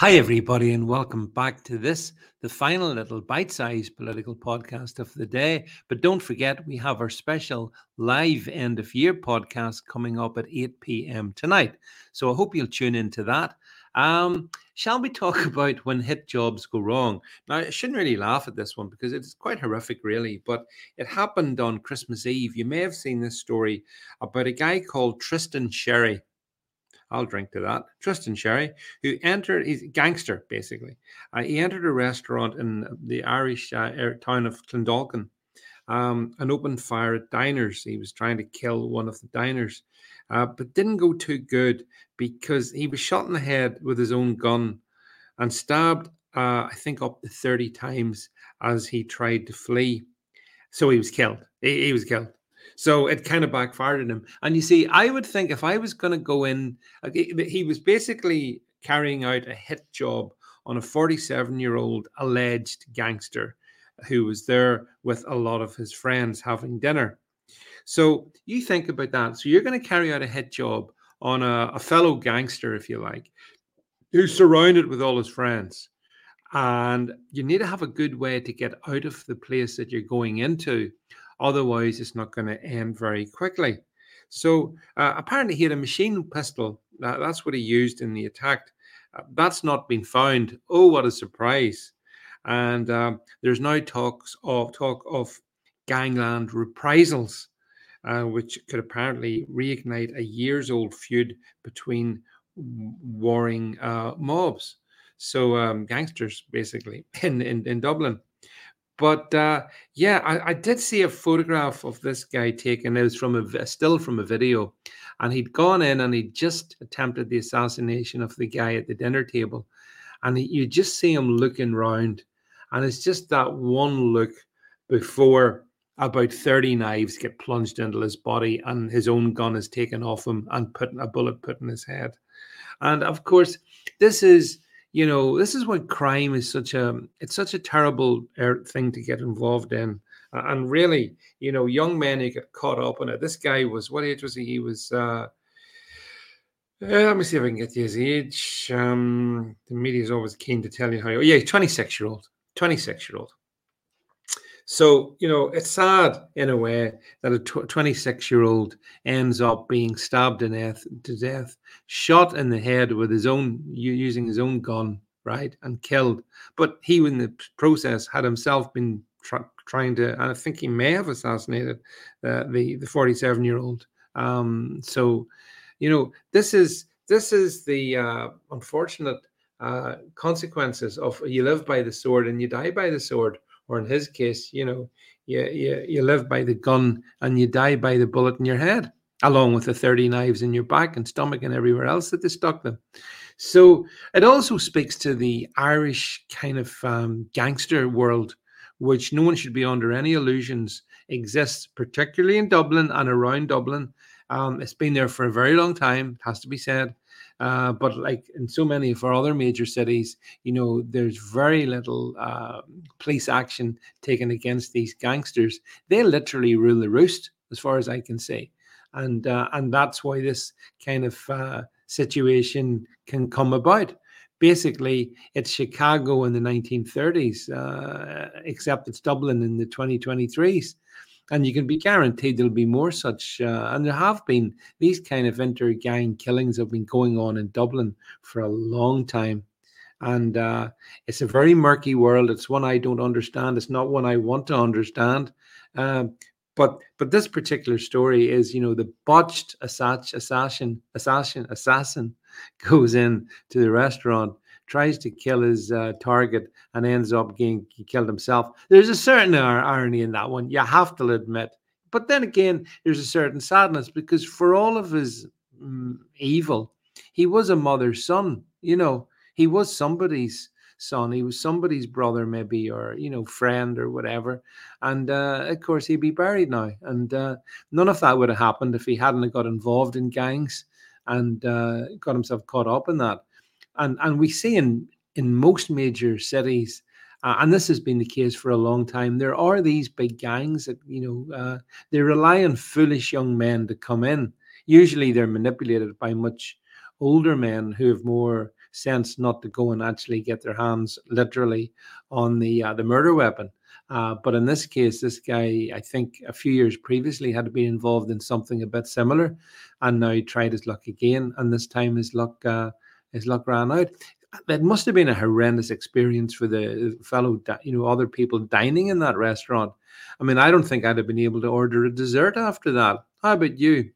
Hi, everybody, and welcome back to this, the final little bite sized political podcast of the day. But don't forget, we have our special live end of year podcast coming up at 8 p.m. tonight. So I hope you'll tune into that. Um, shall we talk about when hit jobs go wrong? Now, I shouldn't really laugh at this one because it's quite horrific, really, but it happened on Christmas Eve. You may have seen this story about a guy called Tristan Sherry. I'll drink to that. Tristan Sherry, who entered, he's a gangster basically. Uh, he entered a restaurant in the Irish uh, town of Clondalkin um, and opened fire at diners. He was trying to kill one of the diners, uh, but didn't go too good because he was shot in the head with his own gun and stabbed, uh, I think, up to 30 times as he tried to flee. So he was killed. he, he was killed. So it kind of backfired on him. And you see, I would think if I was going to go in, he was basically carrying out a hit job on a 47 year old alleged gangster who was there with a lot of his friends having dinner. So you think about that. So you're going to carry out a hit job on a, a fellow gangster, if you like, who's surrounded with all his friends. And you need to have a good way to get out of the place that you're going into Otherwise, it's not going to end very quickly. So uh, apparently, he had a machine pistol. That's what he used in the attack. Uh, that's not been found. Oh, what a surprise! And um, there's now talks of talk of gangland reprisals, uh, which could apparently reignite a years-old feud between warring uh, mobs. So um, gangsters, basically, in, in in Dublin. But uh, yeah, I, I, did see a photograph of this guy taken. It was from a still from a video, and he'd gone in and he'd just attempted the assassination of the guy at the dinner table, and he, you just see him looking round, and it's just that one look before about 30 knives get plunged into his body and his own gun is taken off him and put a bullet put in his head. And of course, this is you know this is what crime is such a it's such a terrible er, thing to get involved in and really you know young men who get caught up in it this guy was what age was he he was uh, uh let me see if I can get his age. Um, the media is always keen to tell you how. Yeah, 26 year old. 26 year old. So, you know, it's sad in a way that a 26 year old ends up being stabbed to death, to death, shot in the head with his own, using his own gun, right, and killed. But he, in the process, had himself been trying to, and I think he may have assassinated uh, the the 47 year old. Um, so, you know, this is this is the uh, unfortunate uh, consequences of you live by the sword and you die by the sword or in his case, you know, you, you, you live by the gun and you die by the bullet in your head, along with the 30 knives in your back and stomach and everywhere else that they stuck them. So it also speaks to the Irish kind of um, gangster world, which no one should be under any illusions exists, particularly in Dublin and around Dublin. Um, it's been there for a very long time, it has to be said. Uh, but like in so many of our other major cities, you know, there's very little uh, police action taken against these gangsters. They literally rule the roost, as far as I can say, and uh, and that's why this kind of uh, situation can come about. Basically, it's Chicago in the 1930s, uh, except it's Dublin in the 2023s and you can be guaranteed there'll be more such uh, and there have been. These kind of inter-gang killings have been going on in dublin for a long time. And uh, it's a very murky world. It's one i don't understand. It's not one i want to understand. Um, but but this particular story is you know the botched assassin assassin assassin assassin goes in to the restaurant tries to kill his uh, target and ends up getting killed himself. There's a certain irony in that one, you have to admit. But then again, there's a certain sadness because for all of his mm, evil, he was a mother's son. You know, he was somebody's son. He was somebody's brother, maybe, or you know, friend or whatever. And uh, of course, he'd be buried now. And uh, none of that would have happened if he hadn't got involved in gangs and uh, got himself caught up in that and and we see in in most major cities uh, and this has been the case for a long time there are these big gangs that you know uh, they rely on foolish young men to come in usually they're manipulated by much older men who have more sense not to go and actually get their hands literally on the uh, the murder weapon. Uh, but in this case, this guy, I think a few years previously had been involved in something a bit similar, and now he tried his luck again, and this time his luck his luck ran out. That must have been a horrendous experience for the fellow, you know, other people dining in that restaurant. I mean, I don't think I'd have been able to order a dessert after that. How about you?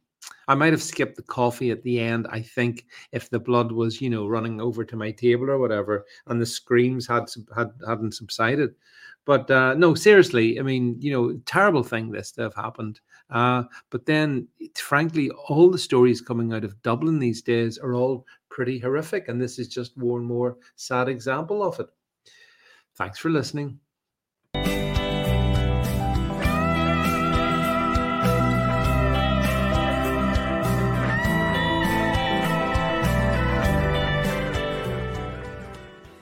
I might have skipped the coffee at the end. I think if the blood was, you know, running over to my table or whatever, and the screams had had hadn't subsided. But uh, no, seriously, I mean, you know, terrible thing this to have happened. Uh, but then, frankly, all the stories coming out of Dublin these days are all pretty horrific, and this is just one more sad example of it. Thanks for listening.